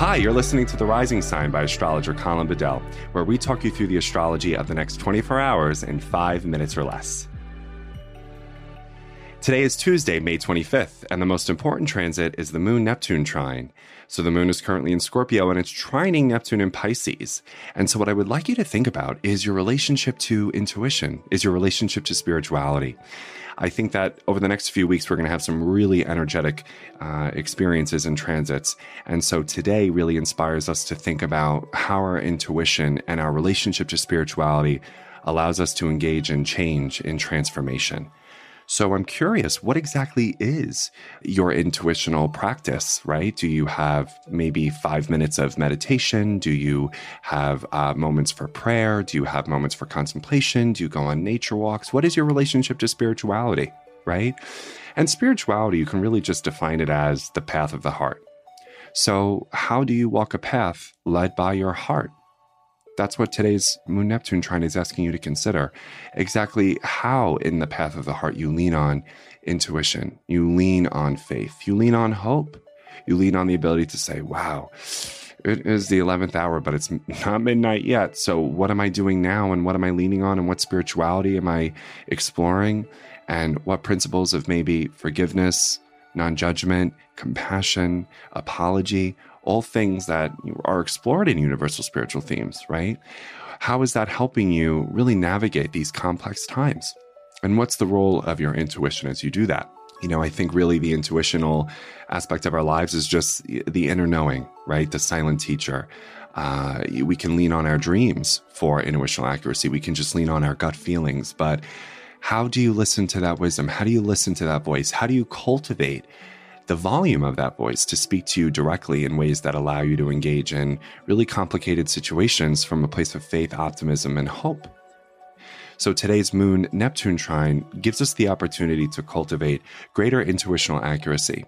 Hi, you're listening to The Rising Sign by astrologer Colin Bedell, where we talk you through the astrology of the next 24 hours in five minutes or less. Today is Tuesday, May 25th, and the most important transit is the Moon Neptune trine. So the Moon is currently in Scorpio and it's trining Neptune in Pisces. And so, what I would like you to think about is your relationship to intuition, is your relationship to spirituality. I think that over the next few weeks, we're going to have some really energetic uh, experiences and transits. And so today really inspires us to think about how our intuition and our relationship to spirituality allows us to engage in change, in transformation. So I'm curious, what exactly is your intuitional practice, right? Do you have maybe five minutes of meditation? Do you have uh, moments for prayer? Do you have moments for contemplation? Do you go on nature walks? What is your relationship to spirituality, right? And spirituality, you can really just define it as the path of the heart. So, how do you walk a path led by your heart? That's what today's Moon Neptune trine is asking you to consider. Exactly how in the path of the heart you lean on intuition, you lean on faith, you lean on hope, you lean on the ability to say, wow, it is the 11th hour, but it's not midnight yet. So, what am I doing now? And what am I leaning on? And what spirituality am I exploring? And what principles of maybe forgiveness, non judgment, compassion, apology, all things that are explored in universal spiritual themes, right? How is that helping you really navigate these complex times? And what's the role of your intuition as you do that? You know, I think really the intuitional aspect of our lives is just the inner knowing, right? The silent teacher. Uh, we can lean on our dreams for intuitional accuracy. We can just lean on our gut feelings. But how do you listen to that wisdom? How do you listen to that voice? How do you cultivate the volume of that voice to speak to you directly in ways that allow you to engage in really complicated situations from a place of faith, optimism, and hope. So today's Moon Neptune trine gives us the opportunity to cultivate greater intuitional accuracy.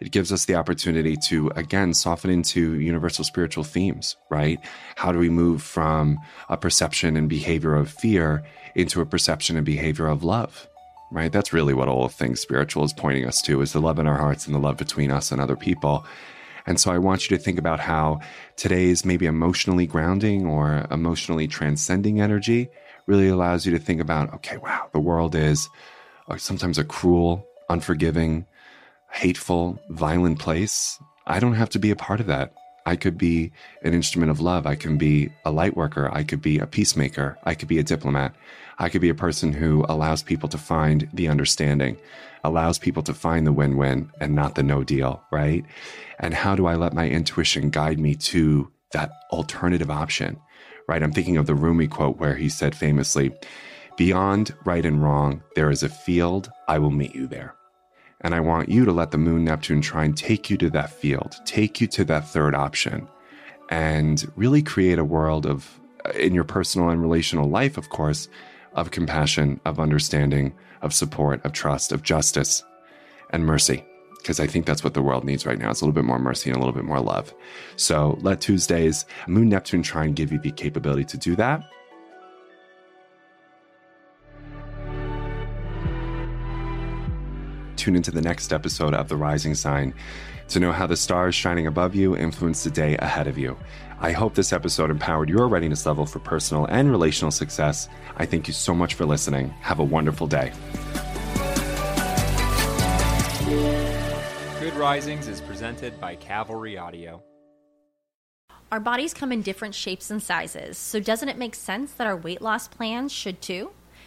It gives us the opportunity to, again, soften into universal spiritual themes, right? How do we move from a perception and behavior of fear into a perception and behavior of love? Right? That's really what all of things spiritual is pointing us to is the love in our hearts and the love between us and other people. And so I want you to think about how today's maybe emotionally grounding or emotionally transcending energy really allows you to think about, okay, wow, the world is uh, sometimes a cruel, unforgiving, hateful, violent place. I don't have to be a part of that. I could be an instrument of love. I can be a light worker. I could be a peacemaker. I could be a diplomat. I could be a person who allows people to find the understanding, allows people to find the win win and not the no deal, right? And how do I let my intuition guide me to that alternative option, right? I'm thinking of the Rumi quote where he said famously, Beyond right and wrong, there is a field. I will meet you there. And I want you to let the Moon Neptune trine take you to that field, take you to that third option, and really create a world of, in your personal and relational life, of course, of compassion, of understanding, of support, of trust, of justice, and mercy. Because I think that's what the world needs right now. It's a little bit more mercy and a little bit more love. So let Tuesday's Moon Neptune trine give you the capability to do that. Tune into the next episode of The Rising Sign to know how the stars shining above you influence the day ahead of you. I hope this episode empowered your readiness level for personal and relational success. I thank you so much for listening. Have a wonderful day. Good Risings is presented by Cavalry Audio. Our bodies come in different shapes and sizes, so doesn't it make sense that our weight loss plans should too?